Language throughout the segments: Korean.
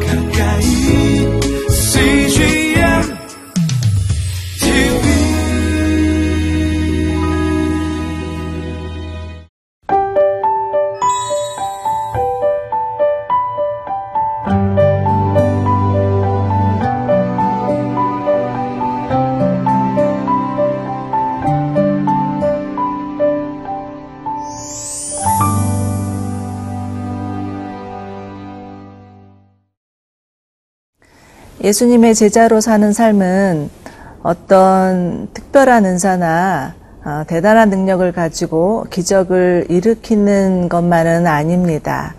가까 예수님의 제자로 사는 삶은 어떤 특별한 은사나 어, 대단한 능력을 가지고 기적을 일으키는 것만은 아닙니다.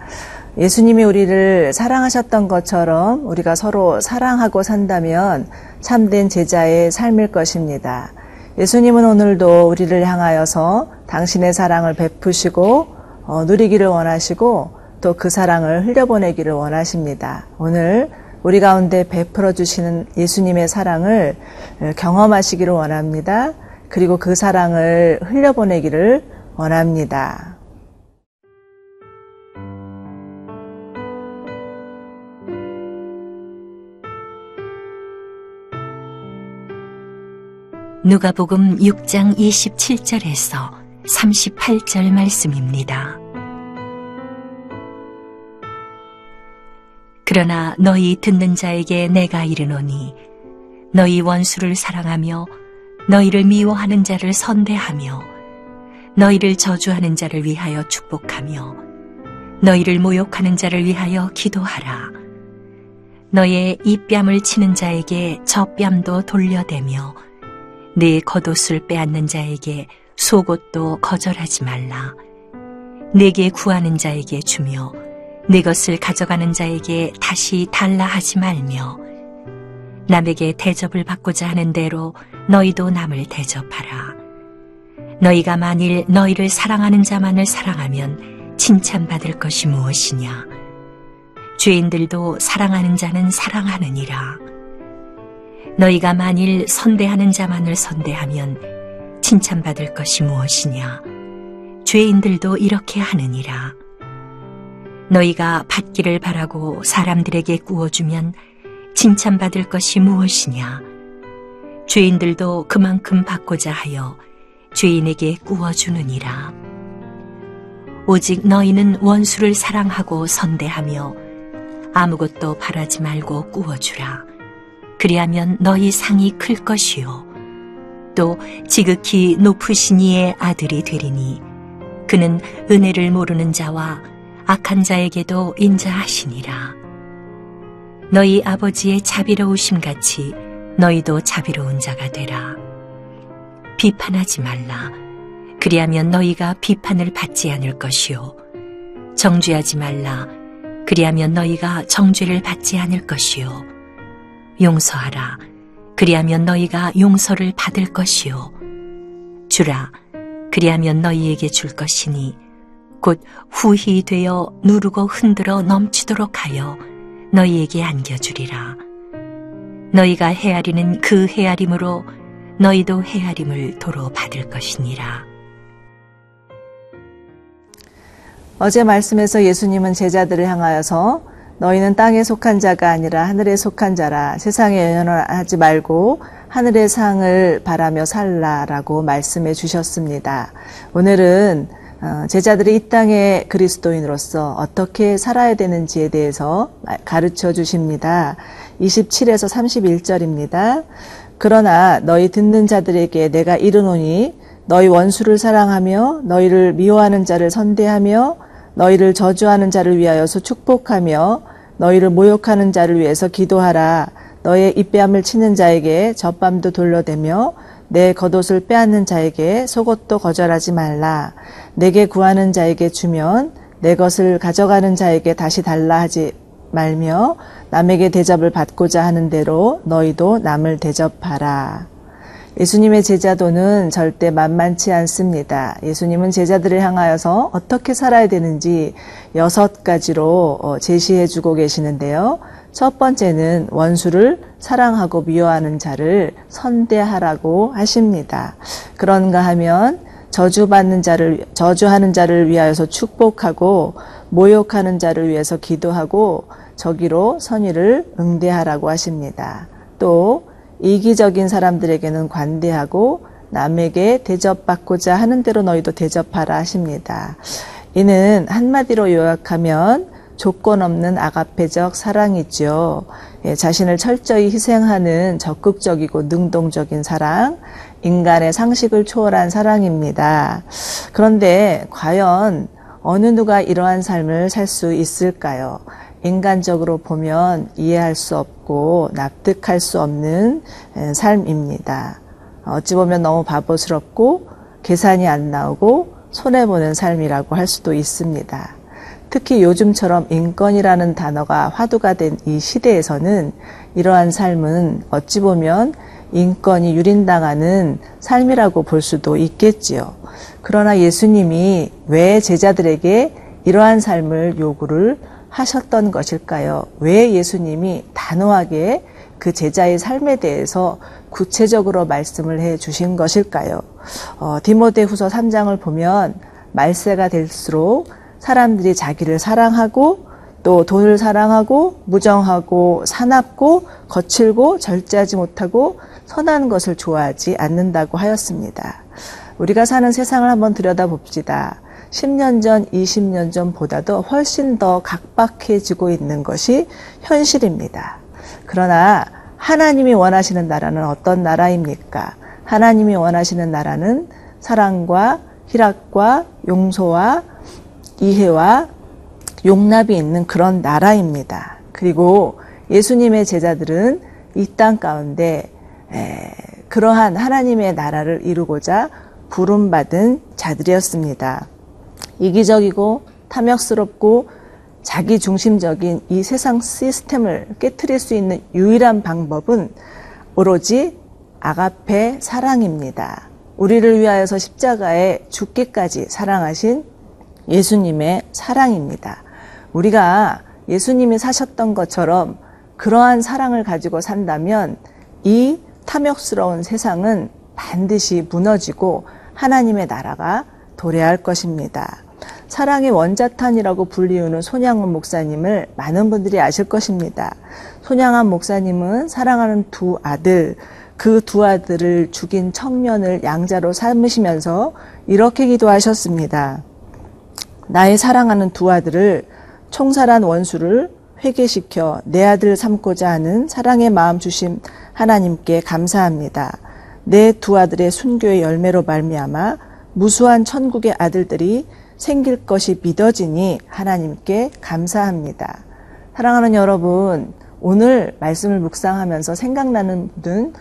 예수님이 우리를 사랑하셨던 것처럼 우리가 서로 사랑하고 산다면 참된 제자의 삶일 것입니다. 예수님은 오늘도 우리를 향하여서 당신의 사랑을 베푸시고 어, 누리기를 원하시고 또 그 사랑을 흘려보내기를 원하십니다. 오늘 우리 가운데 베풀어 주시는 예수님의 사랑을 경험하시기를 원합니다. 그리고 그 사랑을 흘려보내기를 원합니다. 누가복음 6장 27절에서 38절 말씀입니다. 그러나 너희 듣는 자에게 내가 이르노니 너희 원수를 사랑하며 너희를 미워하는 자를 선대하며 너희를 저주하는 자를 위하여 축복하며 너희를 모욕하는 자를 위하여 기도하라. 너의 이 뺨을 치는 자에게 저 뺨도 돌려대며 네 겉옷을 빼앗는 자에게 속옷도 거절하지 말라. 내게 구하는 자에게 주며 내 것을 가져가는 자에게 다시 달라 하지 말며 남에게 대접을 받고자 하는 대로 너희도 남을 대접하라. 너희가 만일 너희를 사랑하는 자만을 사랑하면 칭찬받을 것이 무엇이냐? 죄인들도 사랑하는 자는 사랑하느니라. 너희가 만일 선대하는 자만을 선대하면 칭찬받을 것이 무엇이냐? 죄인들도 이렇게 하느니라. 너희가 받기를 바라고 사람들에게 구워주면 칭찬받을 것이 무엇이냐? 죄인들도 그만큼 받고자 하여 죄인에게 구워주느니라. 오직 너희는 원수를 사랑하고 선대하며 아무것도 바라지 말고 구워주라. 그리하면 너희 상이 클 것이요. 또 지극히 높으신 이의 아들이 되리니 그는 은혜를 모르는 자와 악한 자에게도 인자하시니라. 너희 아버지의 자비로우심 같이 너희도 자비로운 자가 되라. 비판하지 말라. 그리하면 너희가 비판을 받지 않을 것이요. 정죄하지 말라. 그리하면 너희가 정죄를 받지 않을 것이요. 용서하라. 그리하면 너희가 용서를 받을 것이요. 주라. 그리하면 너희에게 줄 것이니 곧 후히 되어 누르고 흔들어 넘치도록 하여 너희에게 안겨주리라. 너희가 헤아리는 그 헤아림으로 너희도 헤아림을 도로 받을 것이니라. 어제 말씀에서 예수님은 제자들을 향하여서 너희는 땅에 속한 자가 아니라 하늘에 속한 자라 세상에 연연하지 말고 하늘의 상을 바라며 살라라고 말씀해 주셨습니다. 오늘은 어, 제자들이 이 땅의 그리스도인으로서 어떻게 살아야 되는지에 대해서 가르쳐 주십니다. 27에서 31절입니다. 그러나 너희 듣는 자들에게 내가 이르노니 너희 원수를 사랑하며 너희를 미워하는 자를 선대하며 너희를 저주하는 자를 위하여서 축복하며 너희를 모욕하는 자를 위해서 기도하라. 너의 입뺨을 치는 자에게 젖밤도 돌려대며 내 겉옷을 빼앗는 자에게 속옷도 거절하지 말라. 내게 구하는 자에게 주면 내 것을 가져가는 자에게 다시 달라 하지 말며 남에게 대접을 받고자 하는 대로 너희도 남을 대접하라. 예수님의 제자도는 절대 만만치 않습니다. 예수님은 제자들을 향하여서 어떻게 살아야 되는지 여섯 가지로 어, 제시해 주고 계시는데요. 첫 번째는 원수를 사랑하고 미워하는 자를 선대하라고 하십니다. 그런가 하면 저주받는 자를 저주하는 자를 위하여서 축복하고 모욕하는 자를 위해서 기도하고 저기로 선의를 응대하라고 하십니다. 또 이기적인 사람들에게는 관대하고 남에게 대접받고자 하는 대로 너희도 대접하라 하십니다. 이는 한마디로 요약하면 조건 없는 아가페적 사랑이죠. 예, 자신을 철저히 희생하는 적극적이고 능동적인 사랑, 인간의 상식을 초월한 사랑입니다. 그런데 과연 어느 누가 이러한 삶을 살 수 있을까요? 인간적으로 보면 이해할 수 없고 납득할 수 없는 에, 삶입니다. 어찌 보면 너무 바보스럽고 계산이 안 나오고 손해보는 삶이라고 할 수도 있습니다. 특히 요즘처럼 인권이라는 단어가 화두가 된 이 시대에서는 이러한 삶은 어찌 보면 인권이 유린당하는 삶이라고 볼 수도 있겠지요. 그러나 예수님이 왜 제자들에게 이러한 삶을 요구를 하셨던 것일까요? 왜 예수님이 단호하게 그 제자의 삶에 대해서 구체적으로 말씀을 해 주신 것일까요? 어, 디모데 후서 3장을 보면 말세가 될수록 사람들이 자기를 사랑하고 또 돈을 사랑하고 무정하고 사납고 거칠고 절제하지 못하고 선한 것을 좋아하지 않는다고 하였습니다. 우리가 사는 세상을 한번 들여다봅시다. 10년 전, 20년 전보다도 훨씬 더 각박해지고 있는 것이 현실입니다. 그러나 하나님이 원하시는 나라는 어떤 나라입니까? 하나님이 원하시는 나라는 사랑과 희락과 용서와 이해와 용납이 있는 그런 나라입니다. 그리고 예수님의 제자들은 이 땅 가운데 그러한 하나님의 나라를 이루고자 부름받은 자들이었습니다. 이기적이고 탐욕스럽고 자기 중심적인 이 세상 시스템을 깨뜨릴 수 있는 유일한 방법은 오로지 아가페 사랑입니다. 우리를 위하여서 십자가에 죽기까지 사랑하신 예수님의 사랑입니다. 우리가 예수님이 사셨던 것처럼 그러한 사랑을 가지고 산다면 이 탐욕스러운 세상은 반드시 무너지고 하나님의 나라가 도래할 것입니다. 사랑의 원자탄이라고 불리우는 손양원 목사님을 많은 분들이 아실 것입니다. 손양원 목사님은 사랑하는 두 아들, 그 두 아들을 죽인 청년을 양자로 삼으시면서 이렇게 기도하셨습니다. 나의 사랑하는 두 아들을 총살한 원수를 회개시켜 내 아들 삼고자 하는 사랑의 마음 주심 하나님께 감사합니다. 내 두 아들의 순교의 열매로 말미암아 무수한 천국의 아들들이 생길 것이 믿어지니 하나님께 감사합니다. 사랑하는 여러분, 오늘 말씀을 묵상하면서 생각나는 분은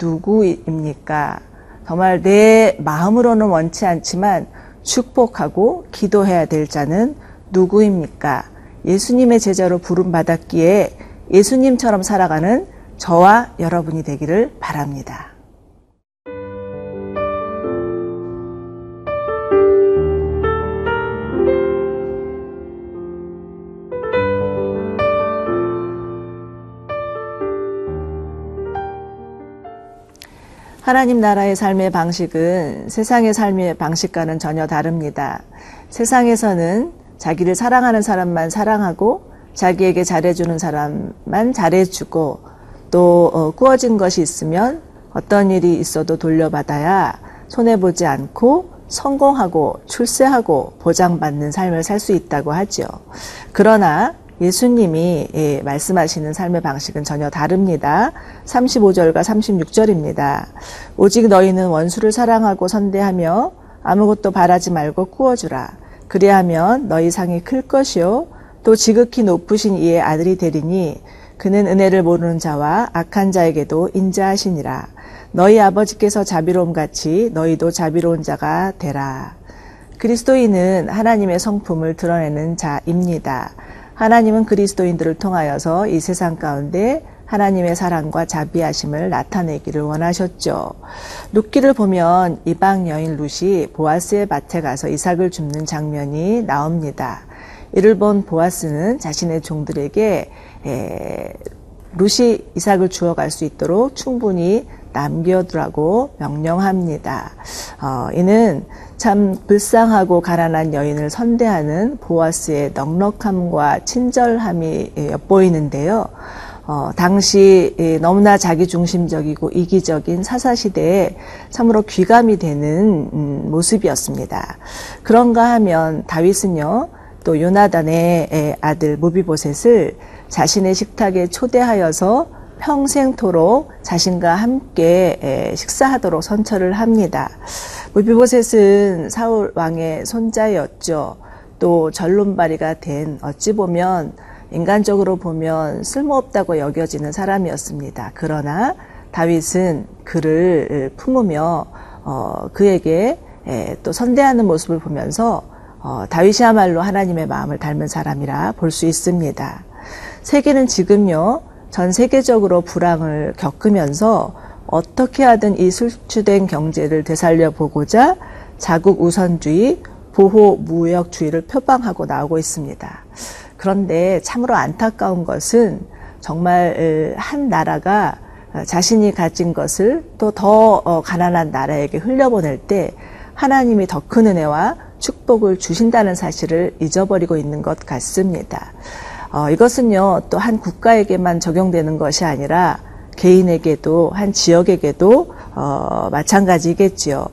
누구입니까? 정말 내 마음으로는 원치 않지만 축복하고 기도해야 될 자는 누구입니까? 예수님의 제자로 부름받았기에 예수님처럼 살아가는 저와 여러분이 되기를 바랍니다. 하나님 나라의 삶의 방식은 세상의 삶의 방식과는 전혀 다릅니다. 세상에서는 자기를 사랑하는 사람만 사랑하고 자기에게 잘해주는 사람만 잘해주고 또 어, 꾸어진 것이 있으면 어떤 일이 있어도 돌려받아야 손해보지 않고 성공하고 출세하고 보장받는 삶을 살 수 있다고 하죠. 그러나 예수님이 예, 말씀하시는 삶의 방식은 전혀 다릅니다. 35절과 36절입니다. 오직 너희는 원수를 사랑하고 선대하며 아무것도 바라지 말고 꾸어주라. 그리하면 너희 상이 클 것이요. 또 지극히 높으신 이의 아들이 되리니 그는 은혜를 모르는 자와 악한 자에게도 인자하시니라. 너희 아버지께서 자비로움 같이 너희도 자비로운 자가 되라. 그리스도인은 하나님의 성품을 드러내는 자입니다. 하나님은 그리스도인들을 통하여서 이 세상 가운데 하나님의 사랑과 자비하심을 나타내기를 원하셨죠. 룻기를 보면 이방 여인 룻이 보아스의 밭에 가서 이삭을 줍는 장면이 나옵니다. 이를 본 보아스는 자신의 종들에게 에, 룻이 이삭을 주어갈 수 있도록 충분히 남겨두라고 명령합니다. 어, 이는 참 불쌍하고 가난한 여인을 선대하는 보아스의 넉넉함과 친절함이 엿보이는데요. 어, 당시 예, 너무나 자기중심적이고 이기적인 사사시대에 참으로 귀감이 되는 음, 모습이었습니다. 그런가 하면 다윗은요, 또 요나단의 예, 아들 무비보셋을 자신의 식탁에 초대하여서 평생토록 자신과 함께 예, 식사하도록 선처를 합니다. 무비보셋은 사울 왕의 손자였죠. 또 전론발이가 된 어찌 보면 인간적으로 보면 쓸모없다고 여겨지는 사람이었습니다. 그러나 다윗은 그를 품으며 어, 그에게 에, 또 선대하는 모습을 보면서 어, 다윗이야말로 하나님의 마음을 닮은 사람이라 볼 수 있습니다. 세계는 지금요 전 세계적으로 불황을 겪으면서 어떻게 하든 이 술주된 경제를 되살려 보고자 자국 우선주의, 보호 무역주의를 표방하고 나오고 있습니다. 그런데 참으로 안타까운 것은 정말 한 나라가 자신이 가진 것을 또 더 가난한 나라에게 흘려보낼 때 하나님이 더 큰 은혜와 축복을 주신다는 사실을 잊어버리고 있는 것 같습니다. 어, 이것은요, 또 한 국가에게만 적용되는 것이 아니라 개인에게도, 한 지역에게도, 어, 마찬가지겠지요.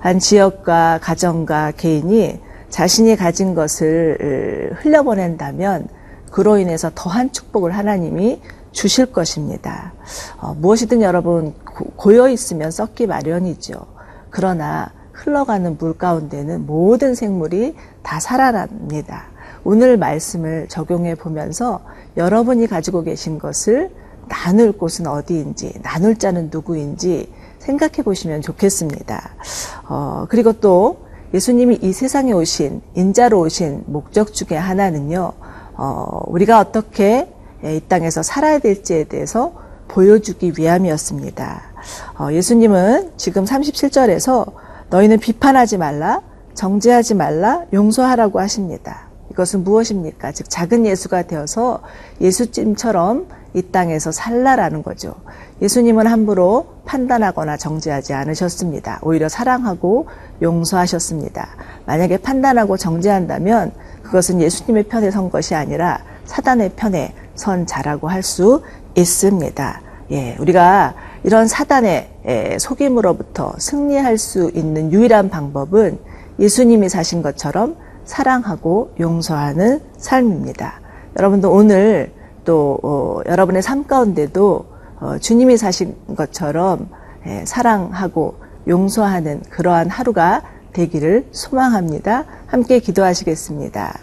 한 지역과 가정과 개인이 자신이 가진 것을 흘려보낸다면 그로 인해서 더한 축복을 하나님이 주실 것입니다. 어, 무엇이든 여러분 고여 있으면 썩기 마련이죠. 그러나 흘러가는 물 가운데는 모든 생물이 다 살아납니다. 오늘 말씀을 적용해 보면서 여러분이 가지고 계신 것을 나눌 곳은 어디인지, 나눌 자는 누구인지 생각해 보시면 좋겠습니다. 어, 그리고 또 예수님이 이 세상에 오신 인자로 오신 목적 중에 하나는요. 어, 우리가 어떻게 이 땅에서 살아야 될지에 대해서 보여주기 위함이었습니다. 어, 예수님은 지금 37절에서 너희는 비판하지 말라, 정죄하지 말라, 용서하라고 하십니다. 이것은 무엇입니까? 즉 작은 예수가 되어서 예수님처럼 이 땅에서 살라라는 거죠. 예수님은 함부로 판단하거나 정죄하지 않으셨습니다. 오히려 사랑하고 용서하셨습니다. 만약에 판단하고 정죄한다면 그것은 예수님의 편에 선 것이 아니라 사단의 편에 선 자라고 할 수 있습니다. 예, 우리가 이런 사단의 속임으로부터 승리할 수 있는 유일한 방법은 예수님이 사신 것처럼 사랑하고 용서하는 삶입니다. 여러분도 오늘 또 어, 여러분의 삶 가운데도 어, 주님이 사신 것처럼 예, 사랑하고 용서하는 그러한 하루가 되기를 소망합니다. 함께 기도하시겠습니다.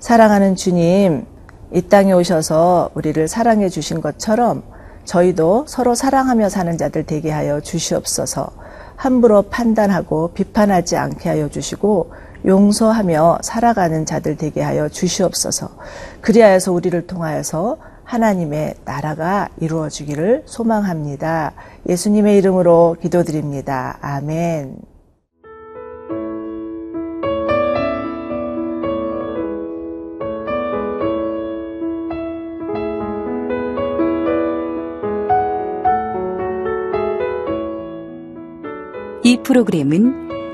사랑하는 주님, 이 땅에 오셔서 우리를 사랑해 주신 것처럼 저희도 서로 사랑하며 사는 자들 되게 하여 주시옵소서. 함부로 판단하고 비판하지 않게 하여 주시고 용서하며 살아가는 자들 되게 하여 주시옵소서. 그리하여서 우리를 통하여서 하나님의 나라가 이루어지기를 소망합니다. 예수님의 이름으로 기도드립니다. 아멘. 이 프로그램은